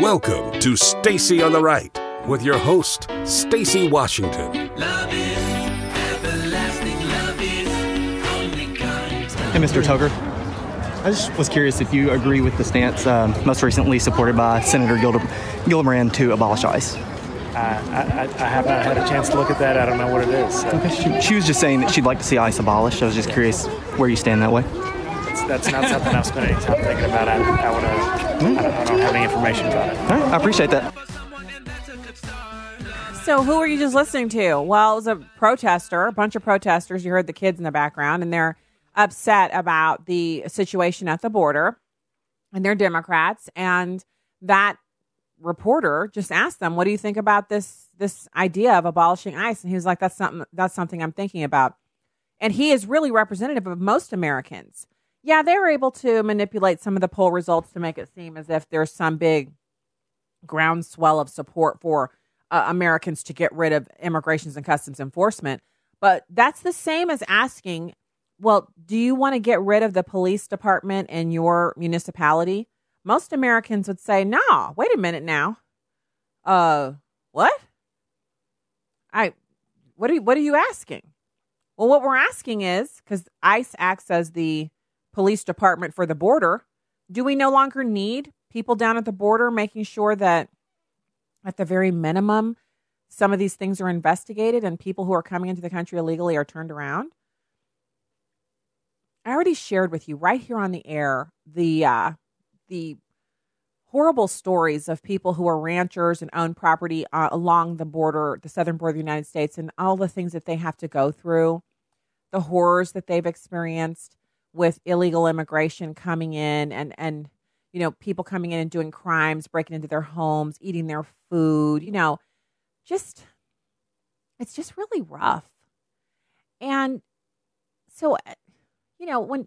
Welcome to Stacy on the Right with your host, Stacy Washington. Hey, Mr. Tugger. I just was curious if you agree with the stance um, most recently supported by Senator Gilda- Gillibrand to abolish ICE. I, I, I have not had a chance to look at that. I don't know what it is. So Okay, she, she was just saying that she'd like to see ICE abolished. I was just curious where you stand that way. That's, that's not something I've spent any time thinking about. I, I, wanna, I, don't, I don't have any information about it. All right, I appreciate that. So, who were you just listening to? Well, it was a protester, a bunch of protesters. You heard the kids in the background, and they're upset about the situation at the border, and they're Democrats. And that reporter just asked them, "What do you think about this this idea of abolishing ICE?" And he was like, "That's something. That's something I'm thinking about." And he is really representative of most Americans. Yeah, they were able to manipulate some of the poll results to make it seem as if there's some big groundswell of support for uh, Americans to get rid of immigrations and customs enforcement. But that's the same as asking, well, do you want to get rid of the police department in your municipality? Most Americans would say, no, wait a minute now. Uh, what? I, what are what are you asking? Well, what we're asking is because ICE acts as the police department for the border, do we no longer need people down at the border making sure that at the very minimum, some of these things are investigated and people who are coming into the country illegally are turned around. I already shared with you right here on the air the uh, the horrible stories of people who are ranchers and own property uh, along the border, the southern border of the United States, and all the things that they have to go through, the horrors that they've experienced with illegal immigration coming in and and you know, people coming in and doing crimes, breaking into their homes, eating their food, you know, just, it's just really rough. And so, you know, when,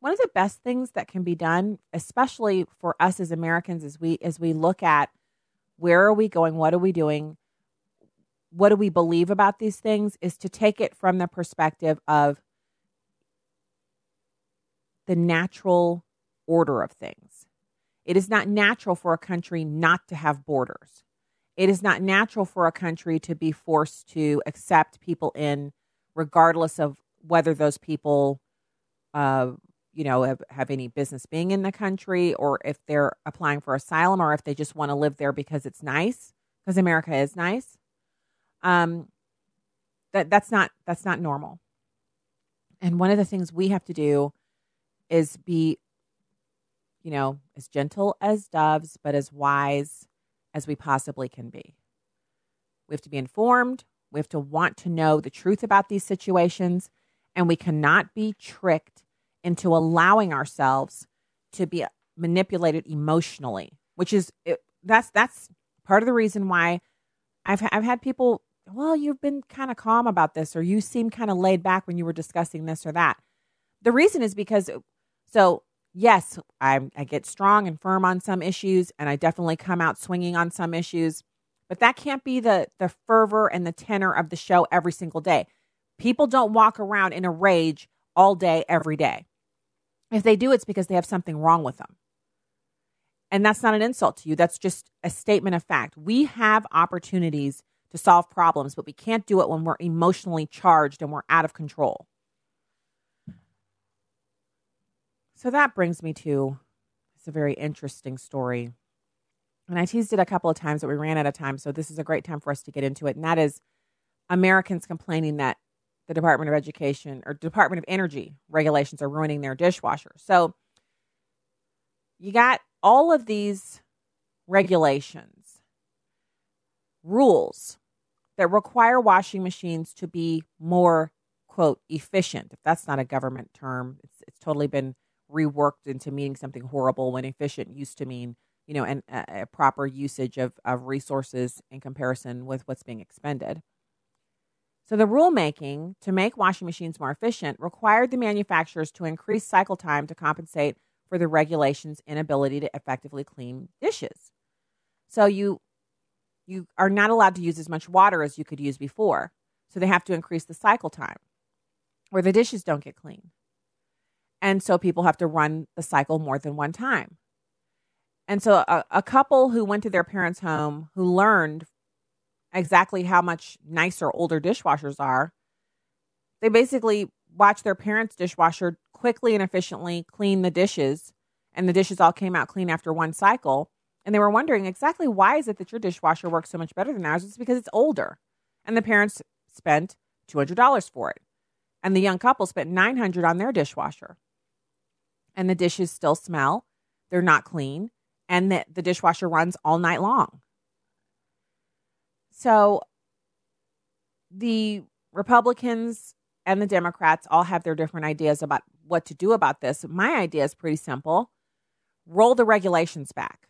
one of the best things that can be done, especially for us as Americans, as we, as we look at where are we going? What are we doing? What do we believe about these things is to take it from the perspective of the natural order of things. It is not natural for a country not to have borders. It is not natural for a country to be forced to accept people in, regardless of whether those people, uh, you know, have, have any business being in the country or if they're applying for asylum or if they just want to live there because it's nice, because America is nice. Um, that that's not that's not normal. And one of the things we have to do is be you know, as gentle as doves, but as wise as we possibly can be. We have to be informed. We have to want to know the truth about these situations. And we cannot be tricked into allowing ourselves to be manipulated emotionally, which is that's that's part of the reason why I've I've had people. Well, you've been kind of calm about this, or you seem kind of laid back when you were discussing this or that. The reason is because so yes, I, I get strong and firm on some issues, and I definitely come out swinging on some issues. But that can't be the the fervor and the tenor of the show every single day. People don't walk around in a rage all day, every day. If they do, it's because they have something wrong with them. And that's not an insult to you. That's just a statement of fact. We have opportunities to solve problems, but we can't do it when we're emotionally charged and we're out of control. So that brings me to it's a very interesting story. And I teased it a couple of times, but we ran out of time. So this is a great time for us to get into it. And that is Americans complaining that the Department of Education or Department of Energy regulations are ruining their dishwasher. So you got all of these regulations, rules that require washing machines to be more, quote, efficient. If that's not a government term, it's, it's totally been reworked into meaning something horrible when efficient used to mean you know and a, a proper usage of, of resources in comparison with what's being expended. So the rulemaking to make washing machines more efficient required the manufacturers to increase cycle time to compensate for the regulation's inability to effectively clean dishes. So you you are not allowed to use as much water as you could use before. So they have to increase the cycle time or the dishes don't get clean and so people have to run the cycle more than one time. And so a, a couple who went to their parents' home who learned exactly how much nicer older dishwashers are, they basically watched their parents' dishwasher quickly and efficiently clean the dishes, and the dishes all came out clean after one cycle. And they were wondering exactly why is it that your dishwasher works so much better than ours? It's because it's older. And the parents spent $200 for it. And the young couple spent 900 on their dishwasher. And the dishes still smell. They're not clean. And the, the dishwasher runs all night long. So the Republicans and the Democrats all have their different ideas about what to do about this. My idea is pretty simple roll the regulations back.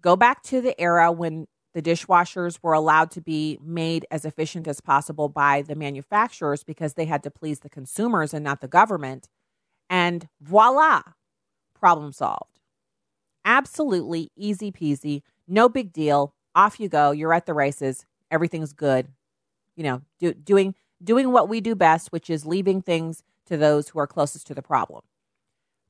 Go back to the era when the dishwashers were allowed to be made as efficient as possible by the manufacturers because they had to please the consumers and not the government. And voila, problem solved. Absolutely easy peasy, no big deal. Off you go. You're at the races. Everything's good. You know, do, doing doing what we do best, which is leaving things to those who are closest to the problem.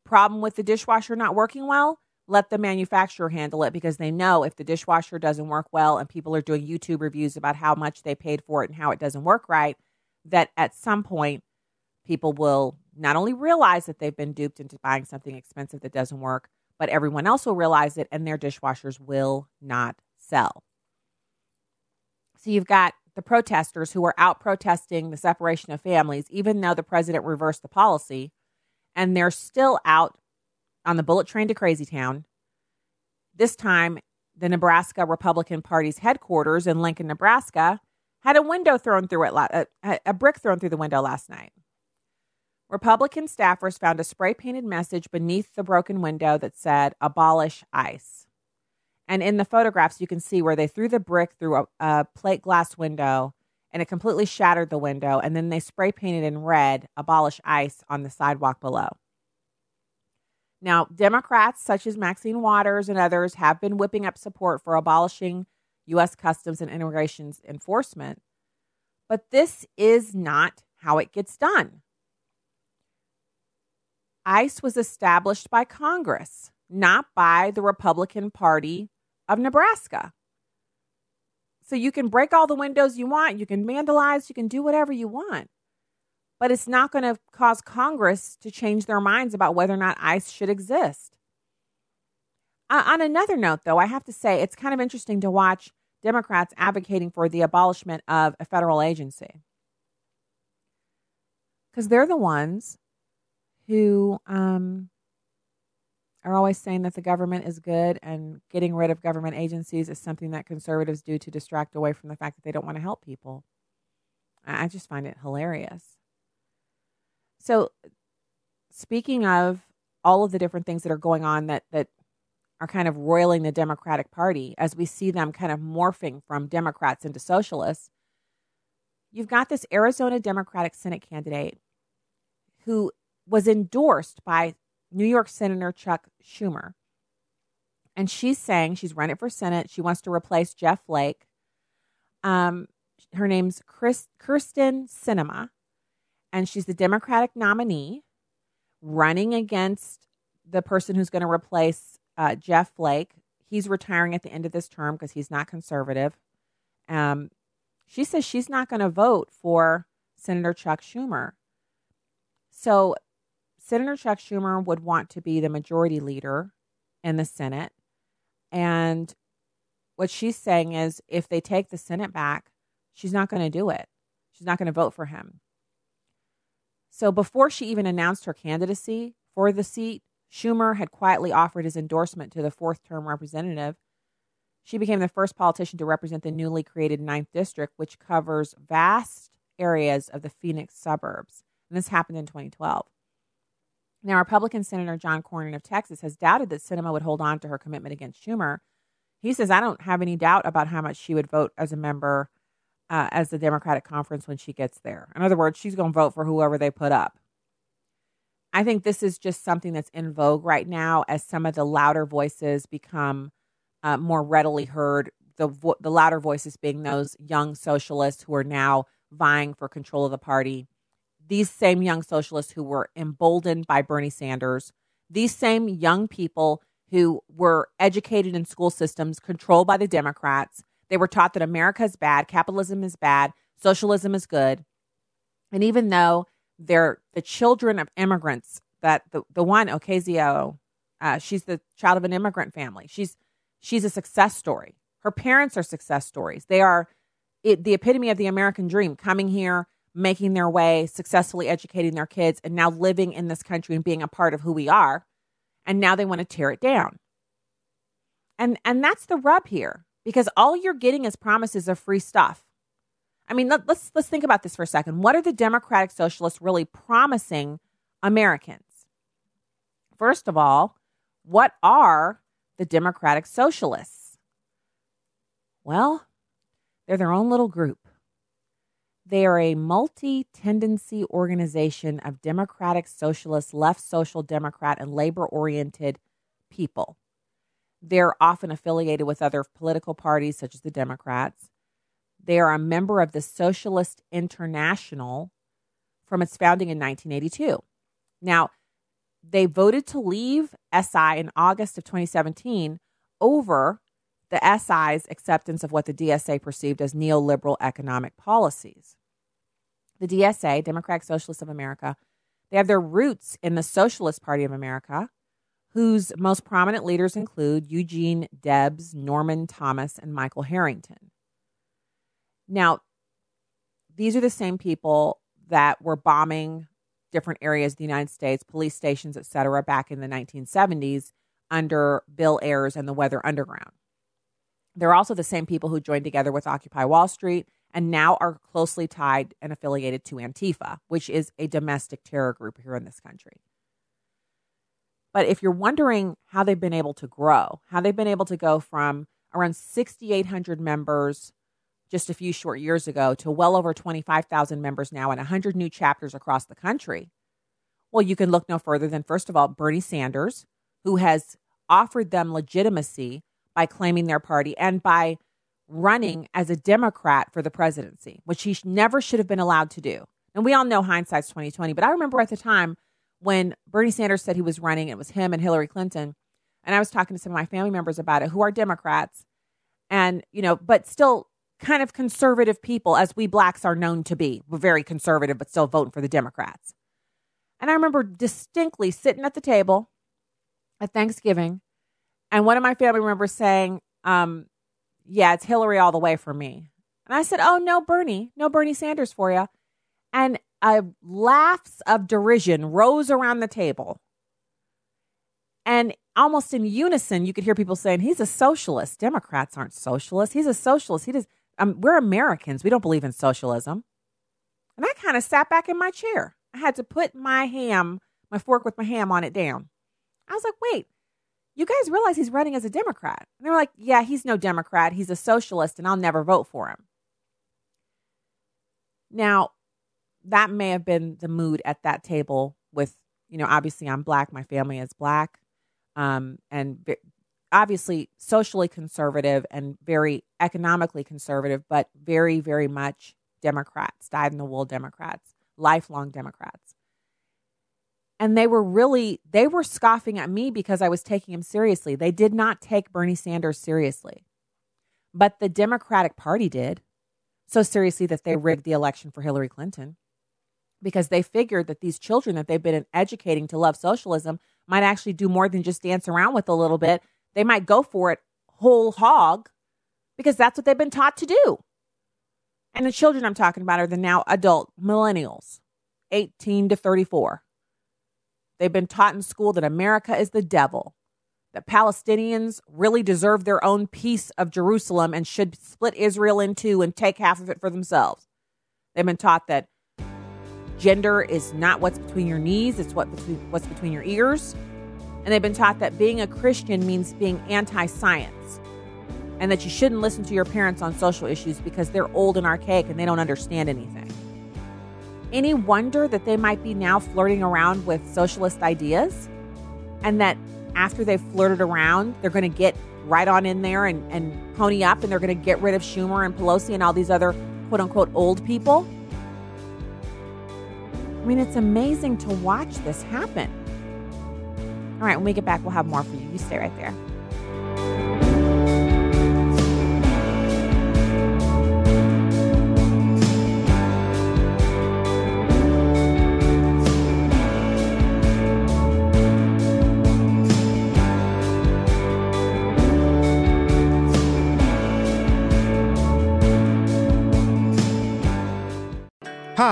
Problem with the dishwasher not working well? Let the manufacturer handle it because they know if the dishwasher doesn't work well and people are doing YouTube reviews about how much they paid for it and how it doesn't work right, that at some point people will not only realize that they've been duped into buying something expensive that doesn't work, but everyone else will realize it and their dishwashers will not sell. So you've got the protesters who are out protesting the separation of families, even though the president reversed the policy, and they're still out on the bullet train to Crazy Town. This time, the Nebraska Republican Party's headquarters in Lincoln, Nebraska, had a window thrown through it, uh, a, a brick thrown through the window last night. Republican staffers found a spray painted message beneath the broken window that said, Abolish ICE. And in the photographs, you can see where they threw the brick through a, a plate glass window and it completely shattered the window. And then they spray painted in red, abolish ICE on the sidewalk below. Now, Democrats such as Maxine Waters and others have been whipping up support for abolishing U.S. Customs and Immigration Enforcement. But this is not how it gets done. ICE was established by Congress, not by the Republican Party of Nebraska. So you can break all the windows you want, you can vandalize, you can do whatever you want. But it's not going to cause Congress to change their minds about whether or not ICE should exist. Uh, on another note, though, I have to say it's kind of interesting to watch Democrats advocating for the abolishment of a federal agency. Because they're the ones who um, are always saying that the government is good and getting rid of government agencies is something that conservatives do to distract away from the fact that they don't want to help people. I just find it hilarious. So, speaking of all of the different things that are going on that that are kind of roiling the Democratic Party as we see them kind of morphing from Democrats into socialists, you've got this Arizona Democratic Senate candidate who was endorsed by New York Senator Chuck Schumer. And she's saying she's running for Senate. She wants to replace Jeff Flake. Um, her name's Chris, Kyrsten Sinema, and she's the Democratic nominee running against the person who's going to replace uh, Jeff Flake. He's retiring at the end of this term because he's not conservative. Um, she says she's not going to vote for Senator Chuck Schumer. So Senator Chuck Schumer would want to be the majority leader in the Senate. And what she's saying is if they take the Senate back, she's not going to do it. She's not going to vote for him. So before she even announced her candidacy for the seat, Schumer had quietly offered his endorsement to the fourth term representative. She became the first politician to represent the newly created Ninth District, which covers vast areas of the Phoenix suburbs. And this happened in 2012. Now, Republican Senator John Cornyn of Texas has doubted that Sinema would hold on to her commitment against Schumer. He says, I don't have any doubt about how much she would vote as a member uh, as the Democratic conference when she gets there. In other words, she's going to vote for whoever they put up. I think this is just something that's in vogue right now as some of the louder voices become uh, more readily heard. The, vo- the louder voices being those young socialists who are now vying for control of the party these same young socialists who were emboldened by Bernie Sanders, these same young people who were educated in school systems controlled by the Democrats. They were taught that America is bad, capitalism is bad, socialism is good. And even though they're the children of immigrants, that the, the one, Ocasio, uh, she's the child of an immigrant family. She's she's a success story. Her parents are success stories. They are it, the epitome of the American dream, coming here, making their way, successfully educating their kids, and now living in this country and being a part of who we are. And now they want to tear it down. And and that's the rub here, because all you're getting is promises of free stuff. I mean, let, let's let's think about this for a second. What are the Democratic Socialists really promising Americans? First of all, what are the Democratic Socialists? Well, they're their own little group. They are a multi tendency organization of democratic, socialist, left social democrat, and labor oriented people. They're often affiliated with other political parties, such as the Democrats. They are a member of the Socialist International from its founding in 1982. Now, they voted to leave SI in August of 2017 over the SI's acceptance of what the DSA perceived as neoliberal economic policies. The DSA, Democratic Socialists of America, they have their roots in the Socialist Party of America, whose most prominent leaders include Eugene Debs, Norman Thomas, and Michael Harrington. Now, these are the same people that were bombing different areas of the United States, police stations, et cetera, back in the 1970s under Bill Ayers and the Weather Underground. They're also the same people who joined together with Occupy Wall Street and now are closely tied and affiliated to Antifa, which is a domestic terror group here in this country. But if you're wondering how they've been able to grow, how they've been able to go from around 6,800 members just a few short years ago to well over 25,000 members now and 100 new chapters across the country, well, you can look no further than, first of all, Bernie Sanders, who has offered them legitimacy by claiming their party and by running as a Democrat for the presidency, which he never should have been allowed to do. And we all know hindsight's 2020, but I remember at the time when Bernie Sanders said he was running, it was him and Hillary Clinton. And I was talking to some of my family members about it who are Democrats and, you know, but still kind of conservative people, as we blacks are known to be. We're very conservative, but still voting for the Democrats. And I remember distinctly sitting at the table at Thanksgiving, and one of my family members saying, um, Yeah, it's Hillary all the way for me. And I said, Oh, no, Bernie, no Bernie Sanders for you. And a laughs of derision rose around the table. And almost in unison, you could hear people saying, He's a socialist. Democrats aren't socialists. He's a socialist. He does um, we're Americans. We don't believe in socialism. And I kind of sat back in my chair. I had to put my ham, my fork with my ham on it down. I was like, wait, you guys realize he's running as a Democrat? And they were like, yeah, he's no Democrat. He's a socialist, and I'll never vote for him. Now, that may have been the mood at that table with, you know, obviously I'm black, my family is black. Um, and obviously socially conservative and very economically conservative, but very, very much Democrats, dyed in the wool Democrats, lifelong Democrats. And they were really, they were scoffing at me because I was taking him seriously. They did not take Bernie Sanders seriously, but the Democratic Party did so seriously that they rigged the election for Hillary Clinton because they figured that these children that they've been educating to love socialism might actually do more than just dance around with a little bit they might go for it whole hog because that's what they've been taught to do. And the children I'm talking about are the now adult millennials, 18 to 34. They've been taught in school that America is the devil, that Palestinians really deserve their own piece of Jerusalem and should split Israel in two and take half of it for themselves. They've been taught that gender is not what's between your knees, it's what between, what's between your ears. And they've been taught that being a Christian means being anti science and that you shouldn't listen to your parents on social issues because they're old and archaic and they don't understand anything. Any wonder that they might be now flirting around with socialist ideas and that after they've flirted around, they're going to get right on in there and, and pony up and they're going to get rid of Schumer and Pelosi and all these other quote unquote old people? I mean, it's amazing to watch this happen. All right, when we get back, we'll have more for you. You stay right there.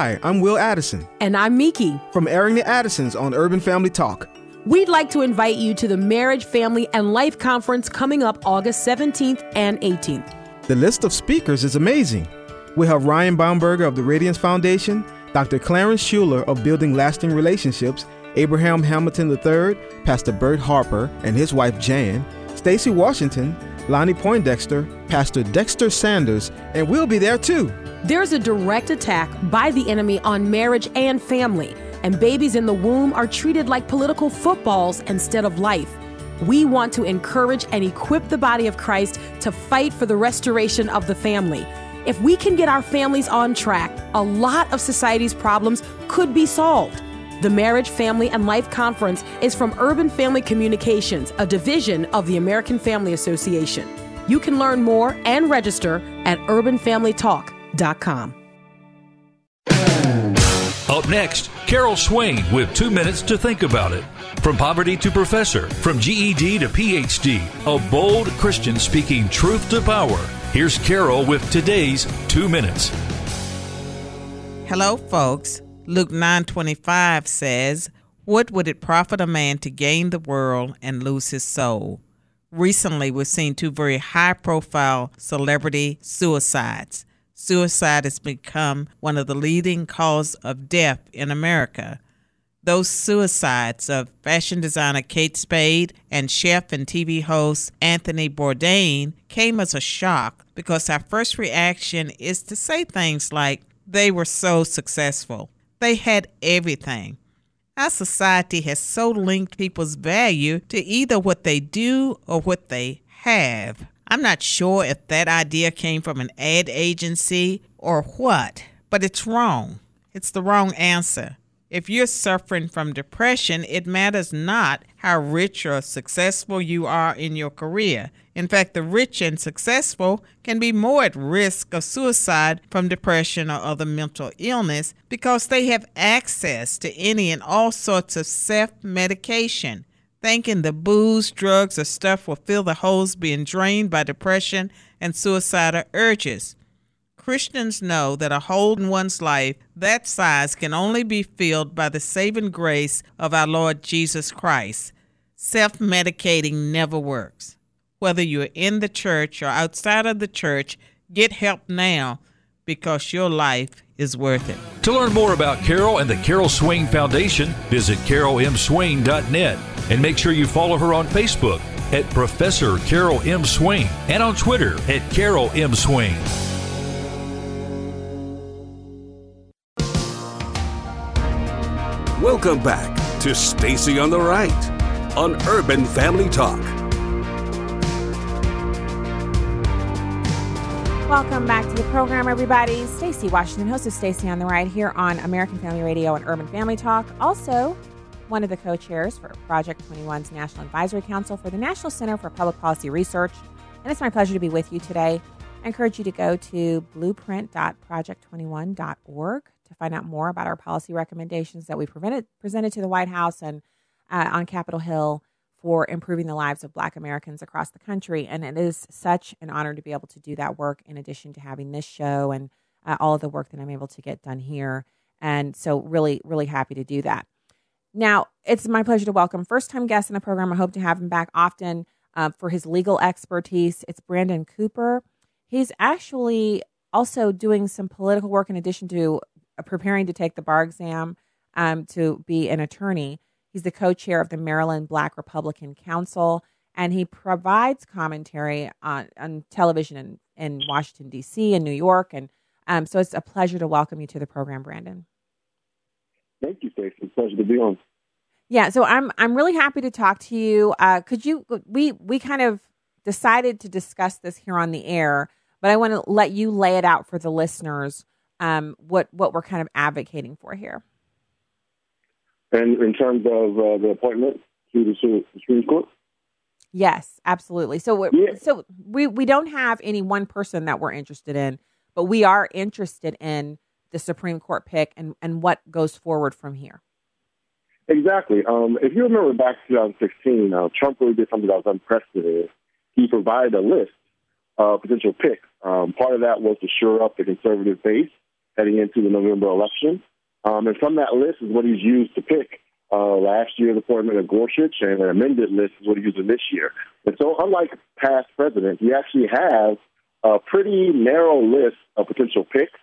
Hi, I'm Will Addison. And I'm Miki. From Airing the Addisons on Urban Family Talk. We'd like to invite you to the Marriage, Family, and Life Conference coming up August 17th and 18th. The list of speakers is amazing. We have Ryan Bomberger of the Radiance Foundation, Dr. Clarence Shuler of Building Lasting Relationships, Abraham Hamilton III, Pastor Bert Harper and his wife Jan, Stacy Washington, Lonnie Poindexter, Pastor Dexter Sanders, and we'll be there too. There's a direct attack by the enemy on marriage and family, and babies in the womb are treated like political footballs instead of life. We want to encourage and equip the body of Christ to fight for the restoration of the family. If we can get our families on track, a lot of society's problems could be solved. The Marriage, Family, and Life Conference is from Urban Family Communications, a division of the American Family Association. You can learn more and register at urbanfamilytalk.com. Up next, Carol Swain with two minutes to think about it. From poverty to professor, from GED to PhD, a bold Christian speaking truth to power. Here's Carol with today's two minutes. Hello, folks. Luke 9:25 says, "What would it profit a man to gain the world and lose his soul?" Recently, we've seen two very high-profile celebrity suicides. Suicide has become one of the leading causes of death in America. Those suicides of fashion designer Kate Spade and chef and TV host Anthony Bourdain came as a shock because our first reaction is to say things like, they were so successful. They had everything. Our society has so linked people's value to either what they do or what they have. I'm not sure if that idea came from an ad agency or what, but it's wrong. It's the wrong answer. If you're suffering from depression, it matters not how rich or successful you are in your career. In fact, the rich and successful can be more at risk of suicide from depression or other mental illness because they have access to any and all sorts of self medication thinking the booze, drugs, or stuff will fill the holes being drained by depression and suicidal urges. Christians know that a hole in one's life that size can only be filled by the saving grace of our Lord Jesus Christ. Self medicating never works. Whether you're in the church or outside of the church, get help now because your life is worth it. To learn more about Carol and the Carol Swain Foundation, visit carolmswain.net and make sure you follow her on Facebook at Professor Carol M. Swain and on Twitter at Carol M. Swain. Welcome back to Stacy on the Right on Urban Family Talk. Welcome back to the program, everybody. Stacy Washington, host of Stacy on the Right here on American Family Radio and Urban Family Talk. Also, one of the co-chairs for Project 21's National Advisory Council for the National Center for Public Policy Research. And it's my pleasure to be with you today. I encourage you to go to blueprint.project21.org to find out more about our policy recommendations that we presented, to the White House and uh, on Capitol Hill for improving the lives of Black Americans across the country. And it is such an honor to be able to do that work in addition to having this show and uh, all of the work that I'm able to get done here. And so, really, really happy to do that. Now, it's my pleasure to welcome first time guest in the program. I hope to have him back often uh, for his legal expertise. It's Brandon Cooper. He's actually also doing some political work in addition to preparing to take the bar exam um, to be an attorney. He's the co chair of the Maryland Black Republican Council, and he provides commentary on, on television in, in Washington, D.C., and New York. And um, so it's a pleasure to welcome you to the program, Brandon. Thank you, Stacy. Pleasure to be on. Yeah, so I'm I'm really happy to talk to you. Uh, could you we we kind of decided to discuss this here on the air, but I want to let you lay it out for the listeners um, what what we're kind of advocating for here. And in terms of uh, the appointment to the Supreme Court? Yes, absolutely. So, Yeah. so we we don't have any one person that we're interested in, but we are interested in the Supreme Court pick and and what goes forward from here. Exactly. Um, if you remember back to 2016, uh, Trump really did something that was unprecedented. He provided a list of potential picks. Um, part of that was to shore up the conservative base heading into the November election. Um, and from that list is what he's used to pick uh, last year's appointment of Gorsuch, and an amended list is what he's using this year. And so, unlike past presidents, he actually has a pretty narrow list of potential picks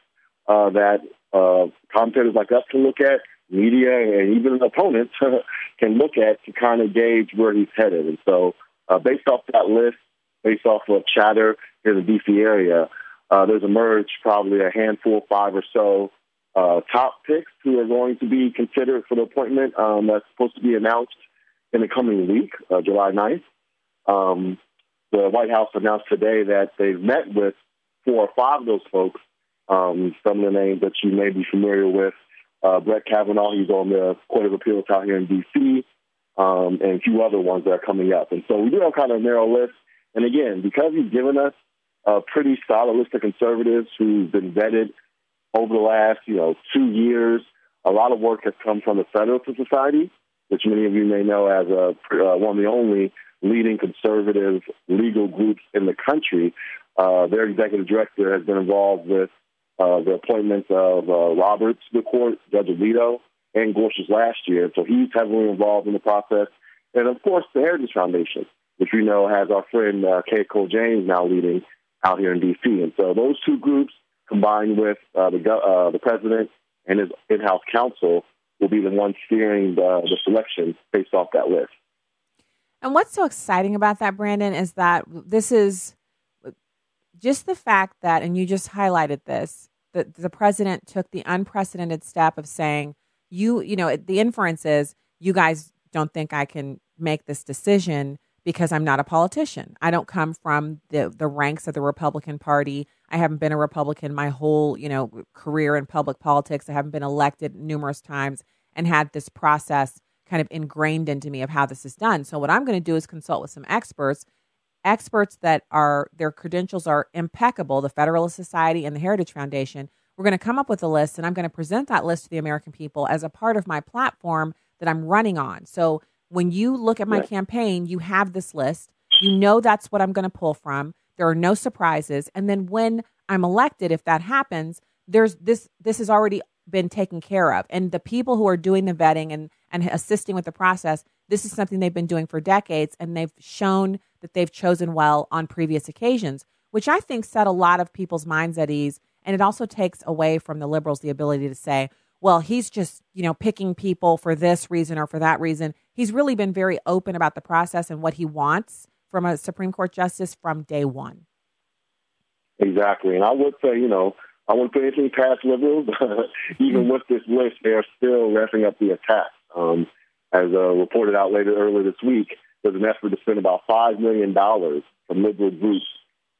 uh, that uh, commentators like us can look at, media, and even opponents can look at to kind of gauge where he's headed. And so, uh, based off that list, based off of chatter in the DC area, uh, there's emerged probably a handful, five or so uh, top picks who are going to be considered for the appointment um, that's supposed to be announced in the coming week, uh, July 9th. Um, the White House announced today that they've met with four or five of those folks. Um, some of the names that you may be familiar with. Uh, Brett Kavanaugh, he's on the Court of Appeals out here in D.C., um, and a few other ones that are coming up. And so we do have kind of a narrow list. And again, because he's given us a pretty solid list of conservatives who've been vetted over the last, you know, two years, a lot of work has come from the Federalist Society, which many of you may know as a, uh, one of the only leading conservative legal groups in the country. Uh, their executive director has been involved with uh, the appointments of uh, Roberts to the court, Judge Alito, and Gorsuch last year. So he's heavily involved in the process. And of course, the Heritage Foundation, which we know has our friend uh, Cole James now leading out here in D.C. And so those two groups, combined with uh, the uh, the president and his in-house counsel, will be the ones steering the, the selection based off that list. And what's so exciting about that, Brandon, is that this is just the fact that, and you just highlighted this, that the president took the unprecedented step of saying, you, you know, the inference is you guys don't think I can make this decision because I'm not a politician. I don't come from the the ranks of the Republican Party. I haven't been a Republican my whole, you know, career in public politics. I haven't been elected numerous times and had this process kind of ingrained into me of how this is done. So what I'm going to do is consult with some experts, experts that are their credentials are impeccable, the Federalist Society and the Heritage Foundation. We're going to come up with a list and I'm going to present that list to the American people as a part of my platform that I'm running on. So when you look at my Right. campaign, you have this list. You know that's what I'm going to pull from. There are no surprises. And then when I'm elected, if that happens, there's this this has already been taken care of. And the people who are doing the vetting and and assisting with the process, this is something they've been doing for decades and they've shown that they've chosen well on previous occasions, which I think set a lot of people's minds at ease. And it also takes away from the liberals the ability to say, well, he's just, you know, picking people for this reason or for that reason. He's really been very open about the process and what he wants from a Supreme Court justice from day one. Exactly. And I would say, you know, I wouldn't put anything past liberals. But even with this list, they are still ramping up the attack. Um, as uh, reported out later earlier this week, there's an effort to spend about $5 million from liberal groups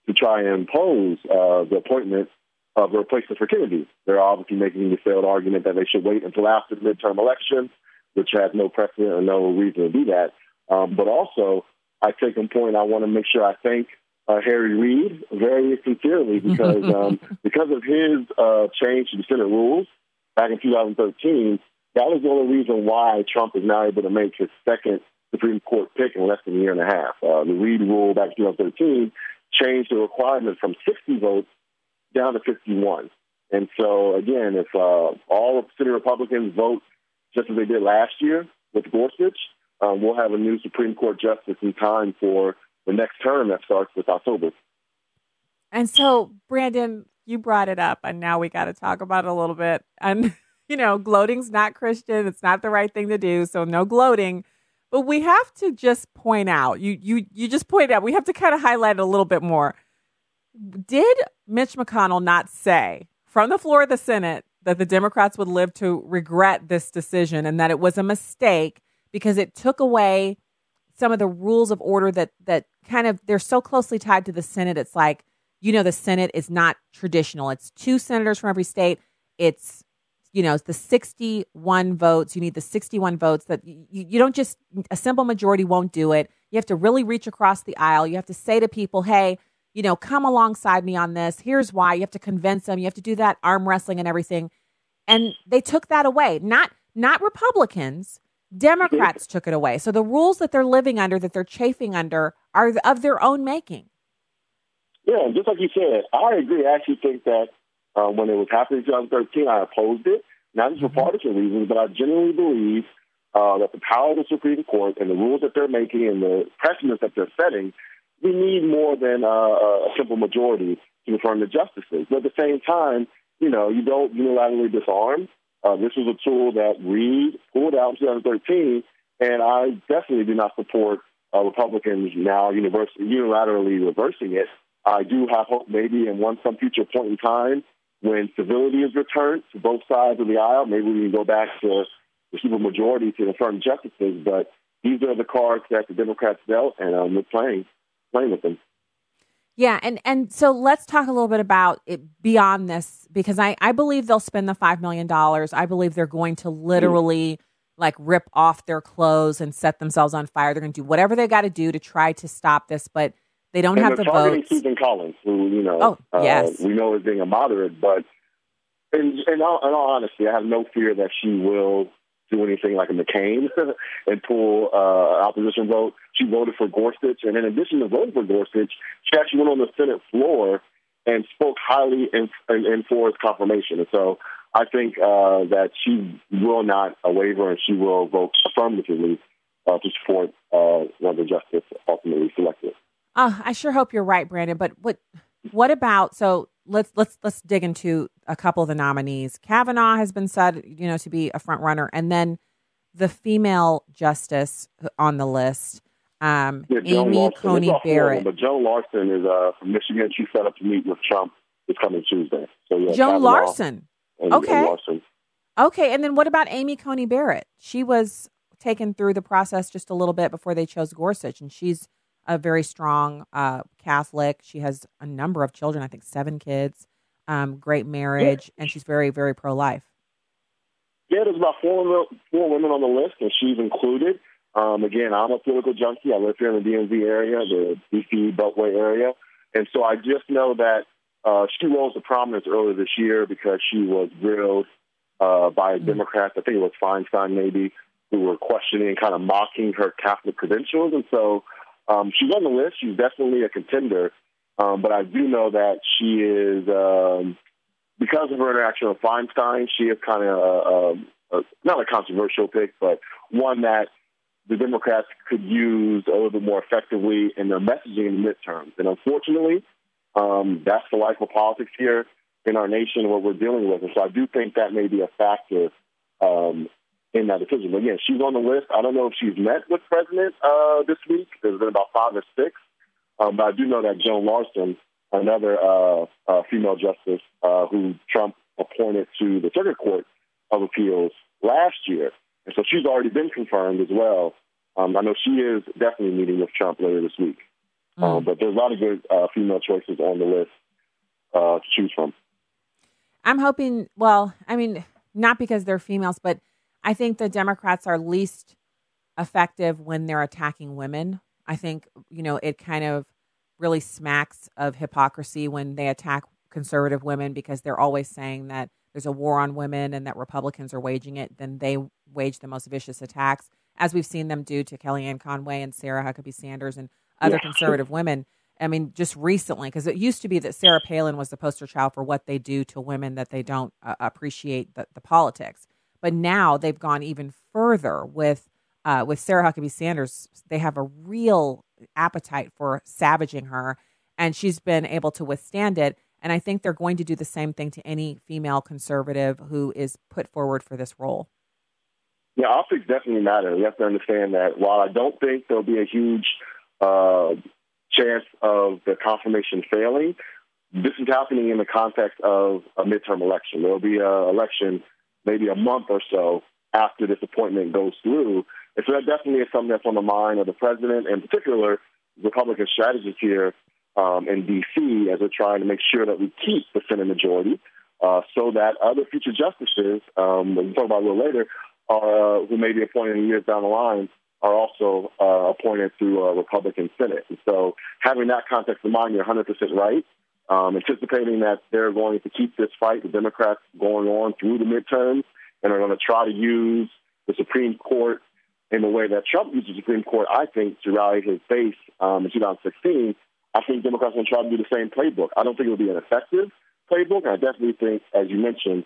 to try and impose uh, the appointment of a replacement for Kennedy. They're obviously making the failed argument that they should wait until after the midterm election, which has no precedent or no reason to do that. Um, but also, I take a point. I want to make sure I thank uh, Harry Reid very sincerely because um, because of his uh, change to the Senate rules back in 2013. That was the only reason why Trump is now able to make his second Supreme Court pick in less than a year and a half. Uh, the Reid rule back in 2013 changed the requirement from 60 votes down to 51. And so, again, if uh, all of Senate Republicans vote just as they did last year with Gorsuch, um, we'll have a new Supreme Court justice in time for the next term that starts with October. And so, Brandon, you brought it up, and now we got to talk about it a little bit. And, you know, gloating's not Christian. It's not the right thing to do. So, no gloating. But we have to just point out, you, you, you just point out, we have to kind of highlight it a little bit more. Did Mitch McConnell not say from the floor of the Senate that the Democrats would live to regret this decision and that it was a mistake because it took away some of the rules of order that that kind of they're so closely tied to the Senate. It's like you know the Senate is not traditional. It's two senators from every state. It's you know it's the 61 votes. You need the 61 votes that you, you don't just a simple majority won't do it. You have to really reach across the aisle. You have to say to people, "Hey, you know, come alongside me on this. Here's why." You have to convince them. You have to do that arm wrestling and everything. And they took that away. Not not Republicans. Democrats took it away. So the rules that they're living under, that they're chafing under, are of their own making. Yeah, just like you said, I agree. I actually think that uh, when it was happening in 2013, I opposed it, not just for mm-hmm. partisan reasons, but I genuinely believe uh, that the power of the Supreme Court and the rules that they're making and the precedents that they're setting, we need more than a simple majority to confirm the justices. But at the same time, you know, you don't unilaterally disarm. Uh, this was a tool that Reid pulled out in 2013, and I definitely do not support uh, Republicans now unilaterally reversing it. I do have hope maybe in one some future point in time when civility is returned to both sides of the aisle, maybe we can go back to the super majority to affirm justices. But these are the cards that the Democrats dealt, and um, we're playing playing with them. Yeah, and and so let's talk a little bit about it beyond this because I I believe they'll spend the five million dollars. I believe they're going to literally. Like rip off their clothes and set themselves on fire. They're going to do whatever they got to do to try to stop this. But they don't and have the votes. Susan Collins, who you know, oh, uh, yes. we know is being a moderate, but in, in, all, in all honesty, I have no fear that she will do anything like a McCain and pull uh, opposition vote. She voted for Gorsuch, and in addition to voting for Gorsuch, she actually went on the Senate floor and spoke highly in, in, in for his confirmation. And so I think uh, that she will not waver, and she will vote affirmatively uh, to support uh, the justice ultimately selected. Uh, I sure hope you're right, Brandon. But what what about so let's let's let's dig into a couple of the nominees. Kavanaugh has been said, you know, to be a front runner, and then the female justice on the list, um, yeah, Amy. Coney Barrett. But Joan Larsen is uh, from Michigan. She's set up to meet with Trump this coming Tuesday. So yeah, Joan Larsen. And, okay. And Larsen. Okay, and then what about Amy Coney Barrett? She was taken through the process just a little bit before they chose Gorsuch, and she's a very strong uh, Catholic. She has a number of children, I think seven kids, um, great marriage, yeah. and she's very, very pro life. Yeah, there's about four, four women on the list, and she's included. Um, again, I'm a political junkie. I live here in the DMV area, the DC Beltway area. And so I just know that uh, she rose to prominence earlier this year because she was grilled uh, by mm-hmm. Democrats. I think it was Feinstein, maybe, who were questioning, and kind of mocking her Catholic credentials. And so um, she's on the list. She's definitely a contender. Um, but I do know that she is, um, because of her interaction with Feinstein, she is kind of a, a, a, not a controversial pick, but one that the Democrats could use a little bit more effectively in their messaging in the midterms. And unfortunately, um, that's the life of politics here in our nation, what we're dealing with. And so I do think that may be a factor um, in that decision. But again, she's on the list. I don't know if she's met with President uh, this week. There's been about five or six. Um, but I do know that Joan Larsen, another uh, uh, female justice uh, who Trump appointed to the Circuit Court of Appeals last year, and so she's already been confirmed as well. Um, I know she is definitely meeting with Trump later this week. Mm. Um, but there's a lot of good uh, female choices on the list uh, to choose from. I'm hoping. Well, I mean, not because they're females, but I think the Democrats are least effective when they're attacking women. I think, you know, it kind of really smacks of hypocrisy when they attack conservative women because they're always saying that there's a war on women and that Republicans are waging it. Then they wage the most vicious attacks, as we've seen them do to Kellyanne Conway and Sarah Huckabee Sanders and other yeah. conservative women. I mean, just recently, because it used to be that Sarah Palin was the poster child for what they do to women that they don't uh, appreciate the, the politics. But now they've gone even further with uh, with Sarah Huckabee Sanders. They have a real appetite for savaging her, and she's been able to withstand it. And I think they're going to do the same thing to any female conservative who is put forward for this role. Yeah, optics definitely matter. You have to understand that while I don't think there'll be a huge uh, chance of the confirmation failing, this is happening in the context of a midterm election. There'll be an election maybe a month or so after this appointment goes through. And so that definitely is something that's on the mind of the president, in particular, Republican strategists here um, in D.C. as they're trying to make sure that we keep the Senate majority. uh, so that other future justices, um, we'll talk about a little later, are, uh, who may be appointed in years down the line, are also uh, appointed through a Republican Senate. And so having that context in mind, you're 100% right. Um, anticipating that they're going to keep this fight, the Democrats, going on through the midterms, and are going to try to use the Supreme Court in the way that Trump used the Supreme Court, I think, to rally his base um, in 2016. I think Democrats will try to do the same playbook. I don't think it will be an effective playbook. I definitely think, as you mentioned,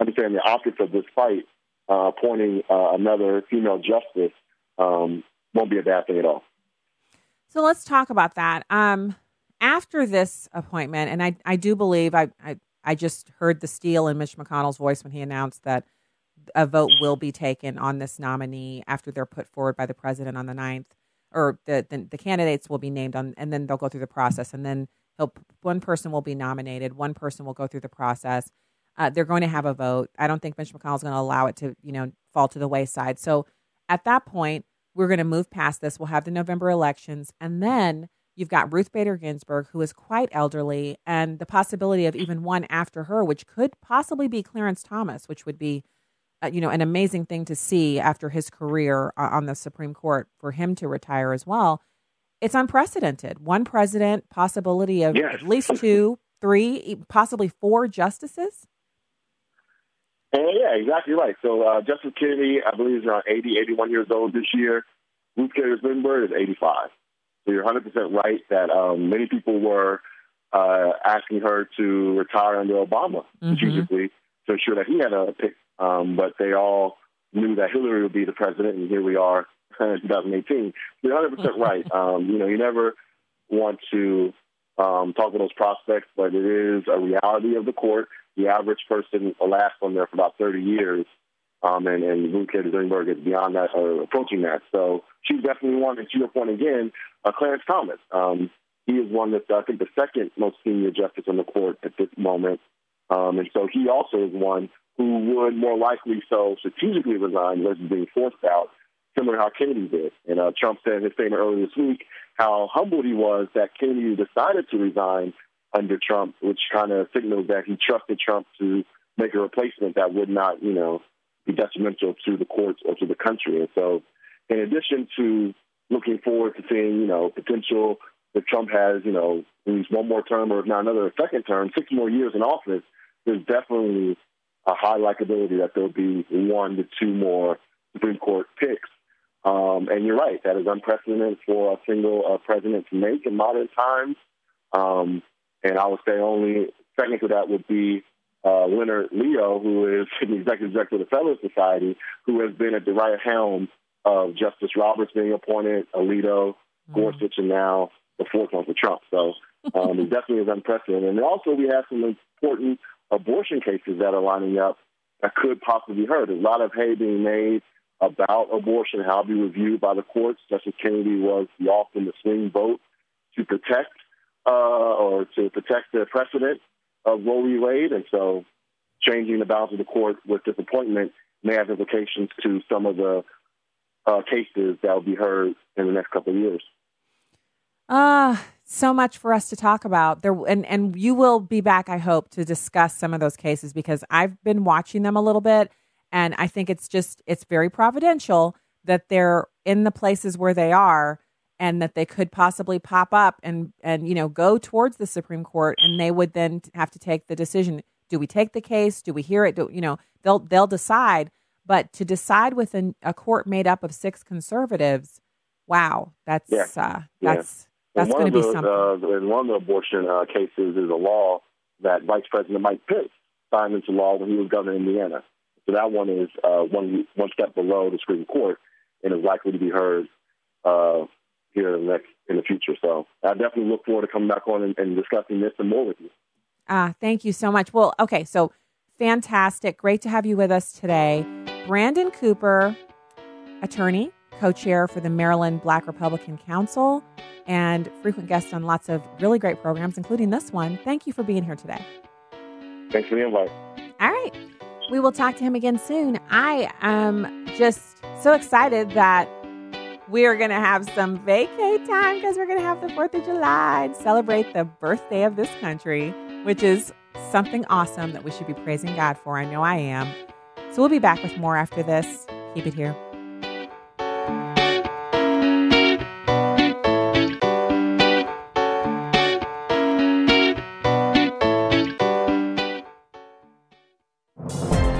understanding the optics of this fight, uh, appointing uh, another female justice um, won't be a bad thing at all. So let's talk about that. Um, after this appointment, and I, I do believe I, I, I just heard the steel in Mitch McConnell's voice when he announced that a vote will be taken on this nominee after they're put forward by the president on the 9th, or the, the, the candidates will be named on, and then they'll go through the process, and then one person will be nominated, one person will go through the process. Uh, they're going to have a vote. I don't think Mitch McConnell is going to allow it to, you know, fall to the wayside. So at that point, we're going to move past this. We'll have the November elections, and then you've got Ruth Bader Ginsburg, who is quite elderly, and the possibility of even one after her, which could possibly be Clarence Thomas, which would be, uh, you know, an amazing thing to see after his career uh, on the Supreme Court for him to retire as well. It's unprecedented. One president, possibility of yes. at least two, three, possibly four justices. And yeah, exactly right. So uh, Justice Kennedy, I believe, is around 80, 81 years old this year. Ruth Bader Ginsburg is 85. So you're 100% right that um, many people were uh, asking her to retire under Obama, mm-hmm. strategically, to ensure that he had a pick. Um, but they all knew that Hillary would be the president, and here we are in 2018. You're 100% right. Um, you know, you never want to um, talk about those prospects, but it is a reality of the court the average person will last on there for about 30 years. Um, and, and Bader Ginsburg is beyond that, or approaching that. So she's definitely one. And to your point again, uh, Clarence Thomas. Um, he is one that's, I think, the second most senior justice on the court at this moment. Um, and so he also is one who would more likely so strategically resign versus being forced out, similar to how Kennedy did. And uh, Trump said in his statement earlier this week how humbled he was that Kennedy decided to resign under Trump, which kind of signals that he trusted Trump to make a replacement that would not, you know, be detrimental to the courts or to the country. And so, in addition to looking forward to seeing, you know, potential that Trump has, you know, at least one more term or if not another second term, six more years in office, there's definitely a high likelibility that there'll be one to two more Supreme Court picks. Um, and you're right, that is unprecedented for a single uh, president to make in modern times. Um, and I would say only second to that would be uh, Leonard Leo, who is the executive director of the Fellow Society, who has been at the right helm of Justice Roberts being appointed, Alito, mm-hmm. Gorsuch, and now the fourth one for Trump. So um, it definitely is unprecedented. And also, we have some important abortion cases that are lining up that could possibly be heard. There's a lot of hay being made about abortion, how it'll be reviewed by the courts. Justice Kennedy was often the swing vote to protect uh, or to protect the precedent of Roe v. Wade. And so changing the balance of the court with disappointment may have implications to some of the uh, cases that will be heard in the next couple of years. Ah, uh, so much for us to talk about. There and and you will be back, I hope, to discuss some of those cases because I've been watching them a little bit, and I think it's just it's very providential that they're in the places where they are and that they could possibly pop up and and you know go towards the Supreme Court and they would then have to take the decision do we take the case do we hear it do you know they'll they'll decide but to decide with a, a court made up of six conservatives wow that's yeah. uh, that's. That's going to be something uh, in one of the abortion uh, cases is a law that Vice President Mike Pence signed into law when he was governor in Indiana so that one is uh, one one step below the Supreme Court and is likely to be heard uh, here in the next in the future. So I definitely look forward to coming back on and, and discussing this and more with you. Ah, thank you so much. Well, okay, so fantastic. Great to have you with us today. Brandon Cooper, attorney, co chair for the Maryland Black Republican Council, and frequent guest on lots of really great programs, including this one. Thank you for being here today. Thanks for the invite. All right. We will talk to him again soon. I am just so excited that we are going to have some vacay time because we're going to have the 4th of July and celebrate the birthday of this country, which is something awesome that we should be praising God for. I know I am. So we'll be back with more after this. Keep it here.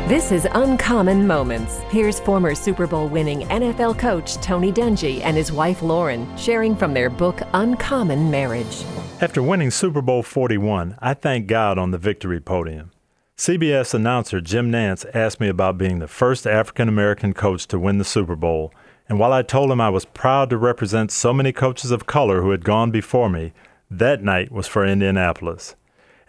This is Uncommon Moments. Here's former Super Bowl winning NFL coach Tony Dungy and his wife Lauren sharing from their book Uncommon Marriage. After winning Super Bowl 41, I thank God on the victory podium. CBS announcer Jim Nantz asked me about being the first African American coach to win the Super Bowl, and while I told him I was proud to represent so many coaches of color who had gone before me, that night was for Indianapolis.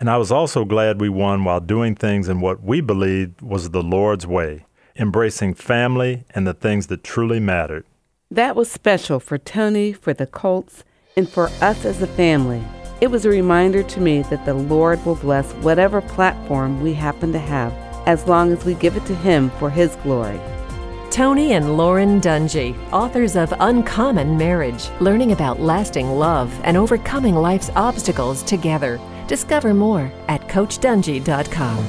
And I was also glad we won while doing things in what we believed was the Lord's way, embracing family and the things that truly mattered. That was special for Tony, for the Colts, and for us as a family. It was a reminder to me that the Lord will bless whatever platform we happen to have as long as we give it to Him for His glory. Tony and Lauren Dungy, authors of Uncommon Marriage, learning about lasting love and overcoming life's obstacles together. Discover more at CoachDungy.com.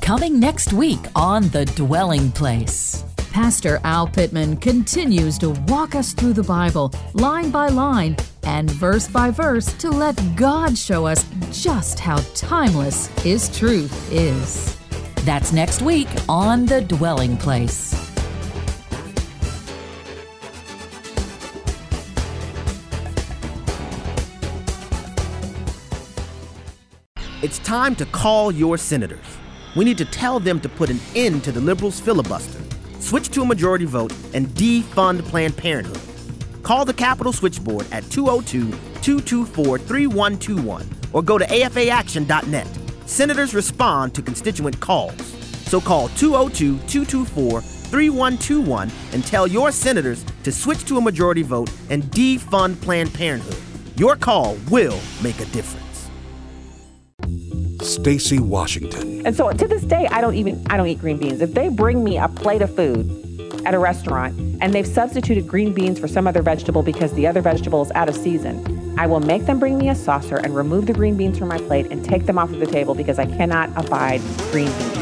Coming next week on The Dwelling Place. Pastor Al Pittman continues to walk us through the Bible, line by line and verse by verse, to let God show us just how timeless His truth is. That's next week on The Dwelling Place. It's time to call your senators. We need to tell them to put an end to the liberals' filibuster, switch to a majority vote, and defund Planned Parenthood. Call the Capitol Switchboard at 202 224 3121 or go to afaaction.net. Senators respond to constituent calls. So call 202 224 3121 and tell your senators to switch to a majority vote and defund Planned Parenthood. Your call will make a difference. Stacy Washington. And so to this day, I don't even I don't eat green beans. If they bring me a plate of food at a restaurant and they've substituted green beans for some other vegetable because the other vegetable is out of season, I will make them bring me a saucer and remove the green beans from my plate and take them off of the table because I cannot abide green beans.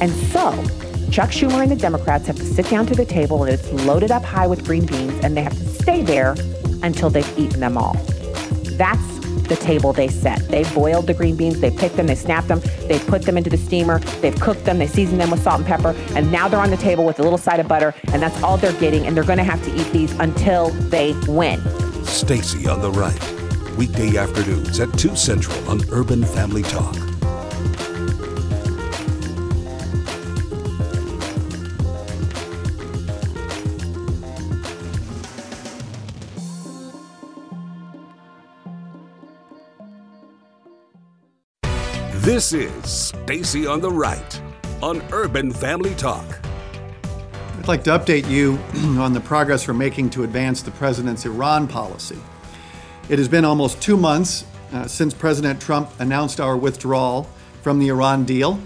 And so, Chuck Schumer and the Democrats have to sit down to the table and it's loaded up high with green beans and they have to stay there until they've eaten them all. That's the table they set. They boiled the green beans, they picked them, they snapped them, they put them into the steamer, they've cooked them, they seasoned them with salt and pepper, and now they're on the table with a little side of butter, and that's all they're getting, and they're gonna have to eat these until they win. Stacy on the right. Weekday afternoons at 2 Central on Urban Family Talk. This is Stacy on the Right on Urban Family Talk. I'd like to update you on the progress we're making to advance the president's Iran policy. It has been almost two months uh, since President Trump announced our withdrawal from the Iran deal,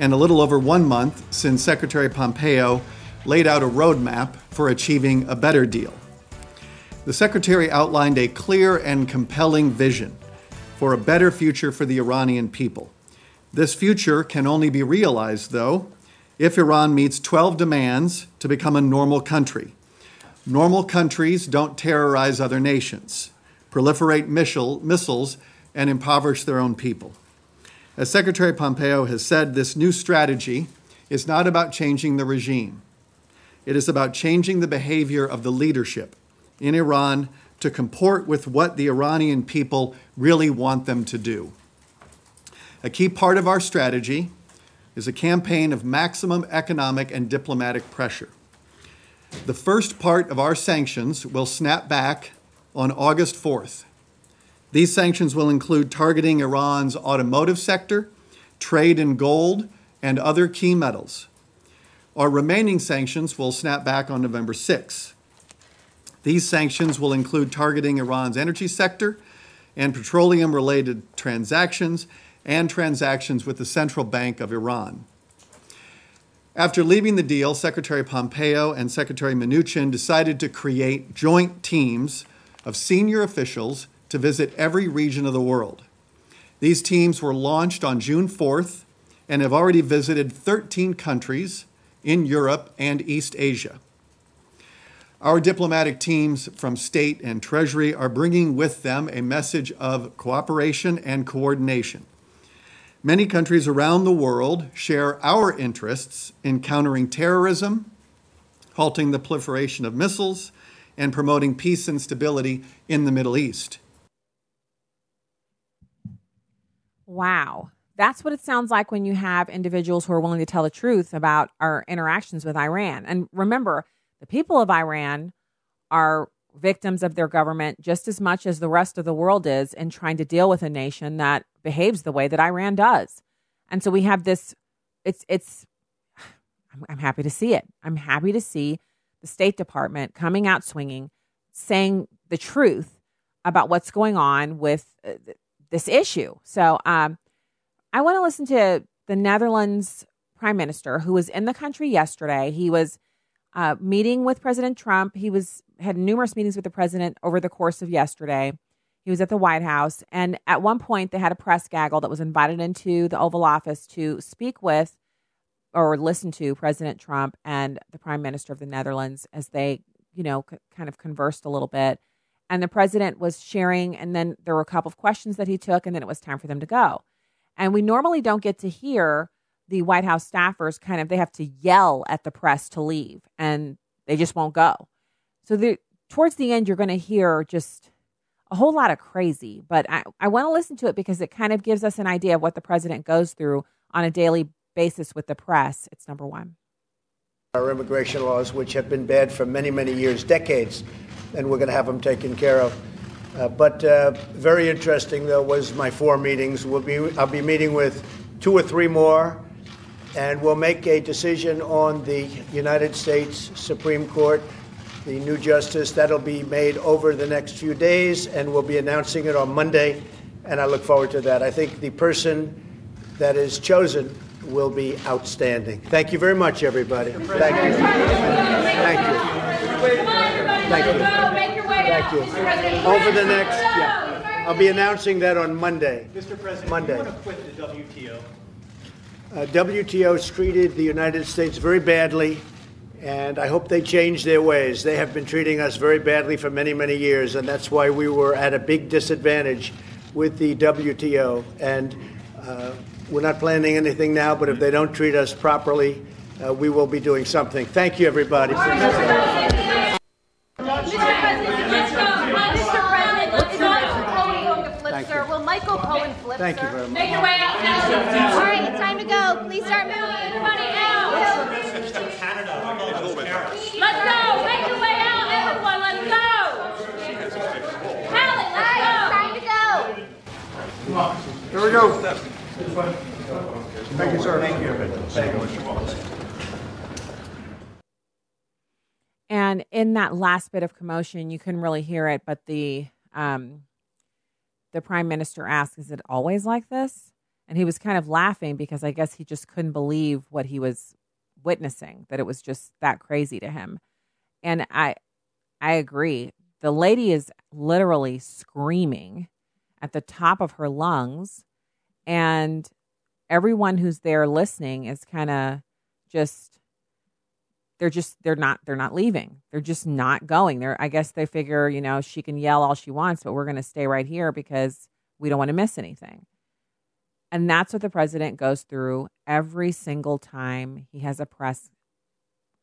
and a little over one month since Secretary Pompeo laid out a roadmap for achieving a better deal. The Secretary outlined a clear and compelling vision for a better future for the Iranian people. This future can only be realized, though, if Iran meets 12 demands to become a normal country. Normal countries don't terrorize other nations, proliferate missile, missiles, and impoverish their own people. As Secretary Pompeo has said, this new strategy is not about changing the regime. It is about changing the behavior of the leadership in Iran to comport with what the Iranian people really want them to do. A key part of our strategy is a campaign of maximum economic and diplomatic pressure. The first part of our sanctions will snap back on August 4th. These sanctions will include targeting Iran's automotive sector, trade in gold, and other key metals. Our remaining sanctions will snap back on November 6th. These sanctions will include targeting Iran's energy sector and petroleum related transactions and transactions with the Central Bank of Iran. After leaving the deal, Secretary Pompeo and Secretary Mnuchin decided to create joint teams of senior officials to visit every region of the world. These teams were launched on June 4th and have already visited 13 countries in Europe and East Asia. Our diplomatic teams from state and treasury are bringing with them a message of cooperation and coordination. Many countries around the world share our interests in countering terrorism, halting the proliferation of missiles, and promoting peace and stability in the Middle East. Wow. That's what it sounds like when you have individuals who are willing to tell the truth about our interactions with Iran. And remember, the people of Iran are victims of their government just as much as the rest of the world is in trying to deal with a nation that behaves the way that Iran does. And so we have this it's it's I'm, I'm happy to see it. I'm happy to see the State Department coming out swinging, saying the truth about what's going on with uh, this issue. So um, I want to listen to the Netherlands Prime Minister, who was in the country yesterday. He was uh, meeting with President Trump. He was had numerous meetings with the president over the course of yesterday. He was at the White House, and at one point they had a press gaggle that was invited into the Oval Office to speak with or listen to President Trump and the Prime Minister of the Netherlands as they, you know, c- kind of conversed a little bit. And the president was sharing, and then there were a couple of questions that he took, and then it was time for them to go. And we normally don't get to hear the White House staffers kind of, they have to yell at the press to leave, and they just won't go. So the, towards the end, you're going to hear just a whole lot of crazy, but I, I want to listen to it because it kind of gives us an idea of what the president goes through on a daily basis with the press. It's number one. Our immigration laws, which have been bad for many, many years, decades, and we're going to have them taken care of. Uh, but uh, very interesting, though, was my four meetings. We'll be, I'll be meeting with two or three more, and we'll make a decision on the United States Supreme Court, the new justice. That'll be made over the next few days, and we'll be announcing it on Monday, and I look forward to that. I think the person that is chosen will be outstanding. Thank you very much, everybody. Thank you. Thank you. Thank you. Thank you. Over the next, yeah. I'll be announcing that on Monday. Mr. President, Monday. want to quit the WTO? Uh, WTO's treated the United States very badly, and I hope they change their ways. They have been treating us very badly for many, many years, and that's why we were at a big disadvantage with the WTO. And uh, we're not planning anything now, but if they don't treat us properly, uh, we will be doing something. Thank you, everybody. for listening. Thank you. Will Michael Cohen flip, Thank you very much. Make your way out. All right, it's time to go. Please start moving. Everybody out. Let's go. Make your way out, everyone. Let's go. Hallie, let's go. Time to go. Come on. Here we go. Thank you, sir. Thank you. Thank you. And in that last bit of commotion, you couldn't really hear it, but the um, the prime minister asks, "Is it always like this?" And he was kind of laughing because I guess he just couldn't believe what he was witnessing; that it was just that crazy to him. And I, I agree. The lady is literally screaming at the top of her lungs, and everyone who's there listening is kind of just they're just they're not they're not leaving they're just not going they're i guess they figure you know she can yell all she wants but we're going to stay right here because we don't want to miss anything and that's what the president goes through every single time he has a press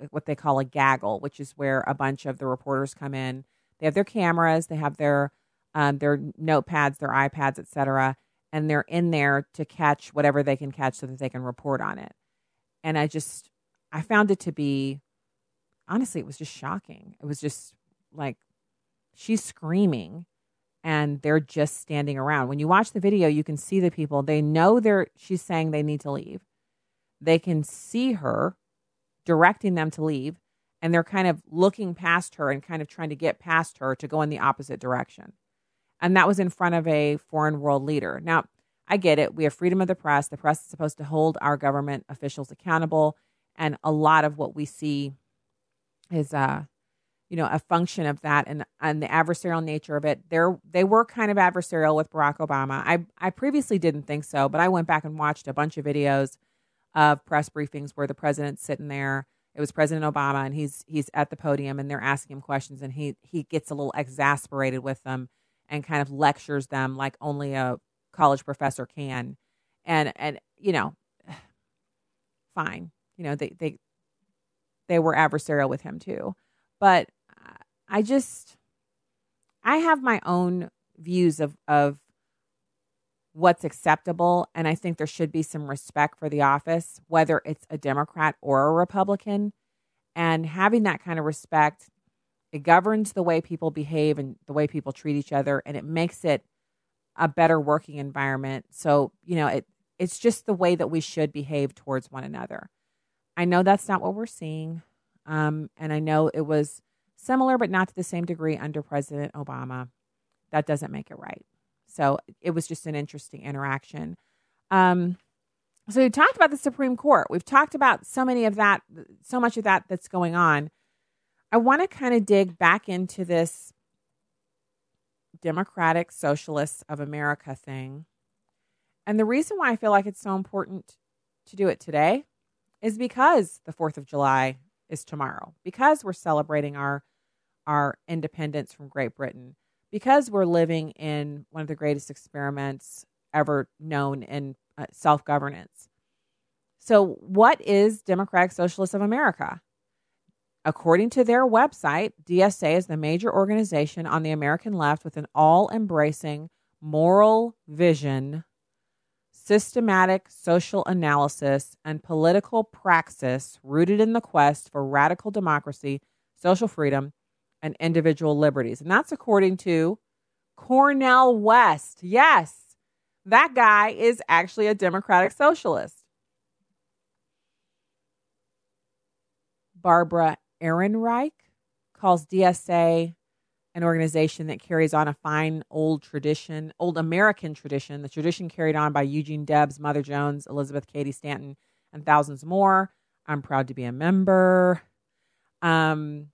what they call a gaggle which is where a bunch of the reporters come in. They have their cameras they have their um, their notepads their ipads etc and they're in there to catch whatever they can catch so that they can report on it. And i just i found it to be honestly, it was just shocking. It was just like she's screaming and they're just standing around. When you watch the video, you can see the people. They know they're she's saying they need to leave. They can see her directing them to leave and they're kind of looking past her and kind of trying to get past her to go in the opposite direction. And that was in front of a foreign world leader. Now, I get it. We have freedom of the press. The press is supposed to hold our government officials accountable. And a lot of what we see is uh you know, a function of that and and the adversarial nature of it. They're they were kind of adversarial with Barack Obama. I I previously didn't think so, but I went back and watched a bunch of videos of press briefings where the president's sitting there. It was President Obama, and he's he's at the podium, and they're asking him questions, and he he gets a little exasperated with them, and kind of lectures them like only a college professor can, and and you know, fine, you know they they they were adversarial with him too, but I just I have my own views of of what's acceptable and I think there should be some respect for the office whether it's a Democrat or a Republican. And having that kind of respect it governs the way people behave and the way people treat each other and it makes it a better working environment. So you know it it's just the way that we should behave towards one another. I know that's not what we're seeing um, and i know it was similar but not to the same degree under president obama that doesn't make it right so it was just an interesting interaction. Um, so we talked about the Supreme Court. We've talked about so many of that, so much of that that's going on. I want to kind of dig back into this Democratic Socialists of America thing. And the reason why I feel like it's so important to do it today is because the 4th of July is tomorrow, because we're celebrating our our independence from Great Britain because we're living in one of the greatest experiments ever known in uh, self governance. So, what is Democratic Socialists of America? According to their website, DSA is the major organization on the American left with an all embracing moral vision, systematic social analysis, and political praxis rooted in the quest for radical democracy, social freedom, and individual liberties. And that's according to Cornel West. Yes, that guy is actually a Democratic Socialist. Barbara Ehrenreich calls DSA an organization that carries on a fine old tradition, old American tradition, the tradition carried on by Eugene Debs, Mother Jones, Elizabeth Cady Stanton, and thousands more. I'm proud to be a member. Um,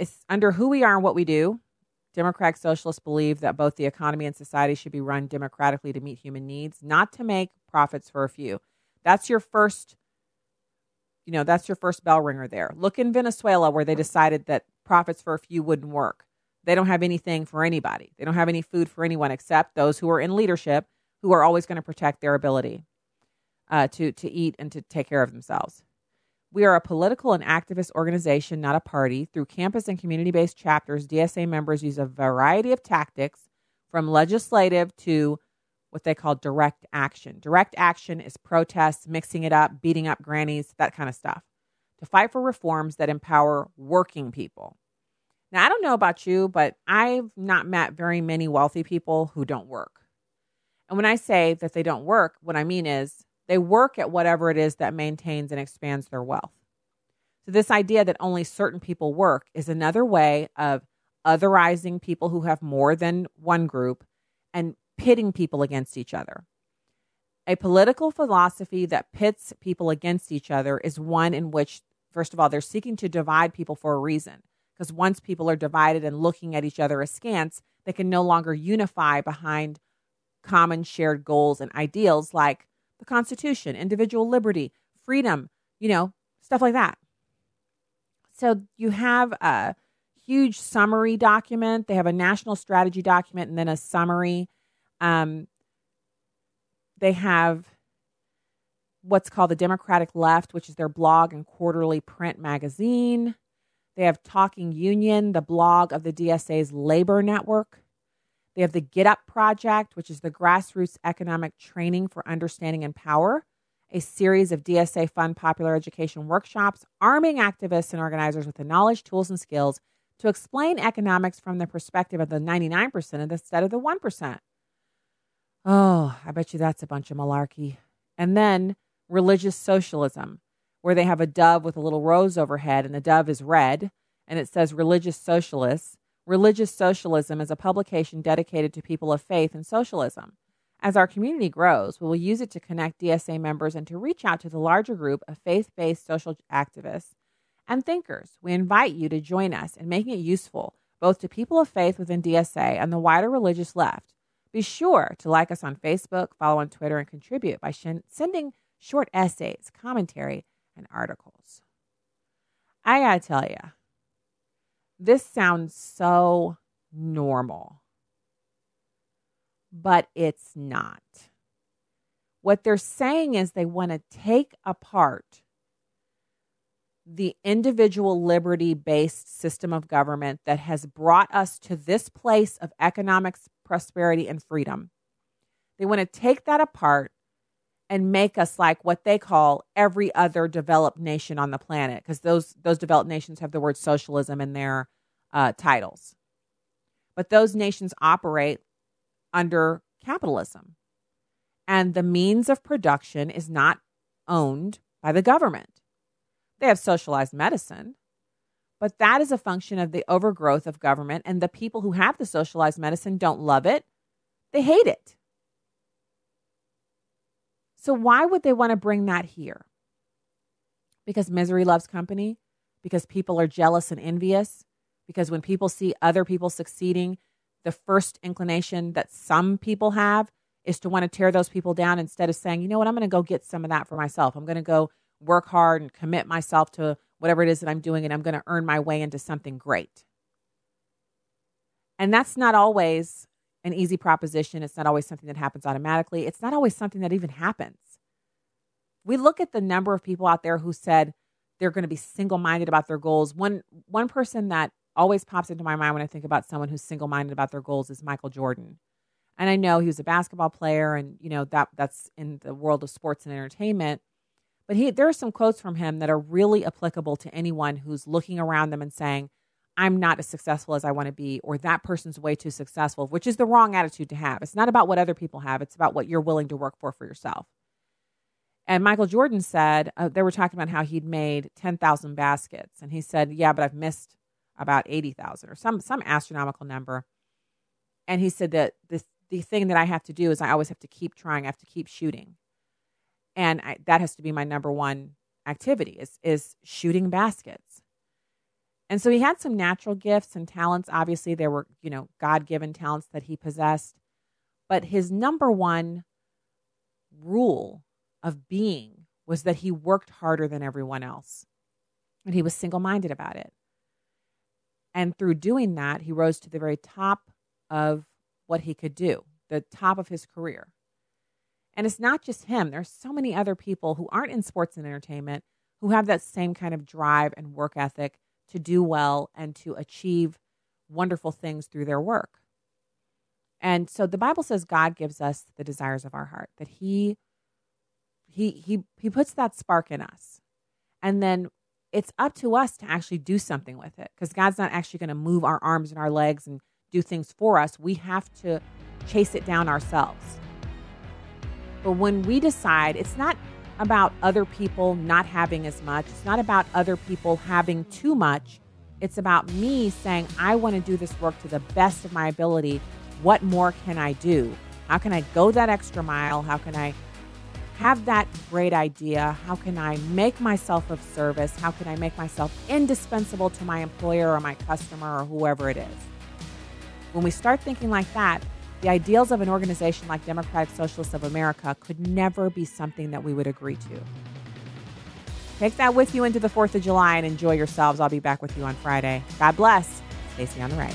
it's under who we are and what we do. Democratic socialists believe that both the economy and society should be run democratically to meet human needs, not to make profits for a few. That's your first, you know, that's your first bell ringer there. Look in Venezuela where they decided that profits for a few wouldn't work. They don't have anything for anybody. They don't have any food for anyone except those who are in leadership who are always going to protect their ability uh, to to eat and to take care of themselves. We are a political and activist organization, not a party. Through campus and community based chapters, DSA members use a variety of tactics from legislative to what they call direct action. Direct action is protests, mixing it up, beating up grannies, that kind of stuff, to fight for reforms that empower working people. Now, I don't know about you, but I've not met very many wealthy people who don't work. And when I say that they don't work, what I mean is they work at whatever it is that maintains and expands their wealth. So, this idea that only certain people work is another way of otherizing people who have more than one group and pitting people against each other. A political philosophy that pits people against each other is one in which, first of all, they're seeking to divide people for a reason. Because once people are divided and looking at each other askance, they can no longer unify behind common shared goals and ideals like the Constitution, individual liberty, freedom, you know, stuff like that. So you have a huge summary document. They have a national strategy document and then a summary. Um, they have what's called the Democratic Left, which is their blog and quarterly print magazine. They have Talking Union, the blog of the DSA's labor network. They have the Get Up Project, which is the grassroots economic training for understanding and power, a series of DSA fund popular education workshops, arming activists and organizers with the knowledge, tools, and skills to explain economics from the perspective of the 99% instead of the 1%. Oh, I bet you that's a bunch of malarkey. And then religious socialism, where they have a dove with a little rose overhead, and the dove is red, and it says religious socialists Religious Socialism is a publication dedicated to people of faith and socialism. As our community grows, we will use it to connect DSA members and to reach out to the larger group of faith based social activists and thinkers. We invite you to join us in making it useful both to people of faith within DSA and the wider religious left. Be sure to like us on Facebook, follow on Twitter, and contribute by sh- sending short essays, commentary, and articles. I gotta tell you, this sounds so normal, but it's not. What they're saying is they want to take apart the individual liberty based system of government that has brought us to this place of economic prosperity and freedom. They want to take that apart and make us like what they call every other developed nation on the planet because those those developed nations have the word socialism in their uh, titles. But those nations operate under capitalism. And the means of production is not owned by the government. They have socialized medicine but that is a function of the overgrowth of government and the people who have the socialized medicine don't love it. They hate it so, why would they want to bring that here? Because misery loves company? Because people are jealous and envious? Because when people see other people succeeding, the first inclination that some people have is to want to tear those people down instead of saying, you know what, I'm going to go get some of that for myself. I'm going to go work hard and commit myself to whatever it is that I'm doing, and I'm going to earn my way into something great. And that's not always an easy proposition. It's not always something that happens automatically. It's not always something that even happens. We look at the number of people out there who said they're going to be single-minded about their goals. One one person that always pops into my mind when I think about someone who's single-minded about their goals is Michael Jordan. And I know he was a basketball player and you know that that's in the world of sports and entertainment. But he there are some quotes from him that are really applicable to anyone who's looking around them and saying, I'm not as successful as I want to be, or that person's way too successful, which is the wrong attitude to have. It's not about what other people have, it's about what you're willing to work for for yourself. And Michael Jordan said, uh, they were talking about how he'd made 10,000 baskets. And he said, yeah, but I've missed about 80,000 or some, some astronomical number. And he said that the, the thing that I have to do is I always have to keep trying, I have to keep shooting. And I, that has to be my number one activity is, is shooting baskets. And so he had some natural gifts and talents. Obviously, there were, you know, God given talents that he possessed. But his number one rule of being was that he worked harder than everyone else. And he was single minded about it. And through doing that, he rose to the very top of what he could do, the top of his career. And it's not just him, there's so many other people who aren't in sports and entertainment who have that same kind of drive and work ethic to do well and to achieve wonderful things through their work. And so the Bible says God gives us the desires of our heart, that he he he he puts that spark in us. And then it's up to us to actually do something with it because God's not actually going to move our arms and our legs and do things for us. We have to chase it down ourselves. But when we decide, it's not about other people not having as much. It's not about other people having too much. It's about me saying, I want to do this work to the best of my ability. What more can I do? How can I go that extra mile? How can I have that great idea? How can I make myself of service? How can I make myself indispensable to my employer or my customer or whoever it is? When we start thinking like that, the ideals of an organization like Democratic Socialists of America could never be something that we would agree to. Take that with you into the 4th of July and enjoy yourselves. I'll be back with you on Friday. God bless. Stacy on the right.